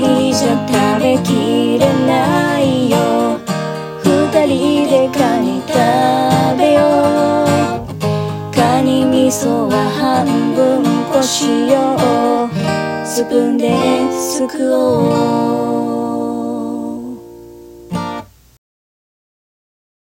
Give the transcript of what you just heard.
じゃ食べきれないよ。二人でカニ食べよう。カニ味噌は半分こしよう。スプーンですくおう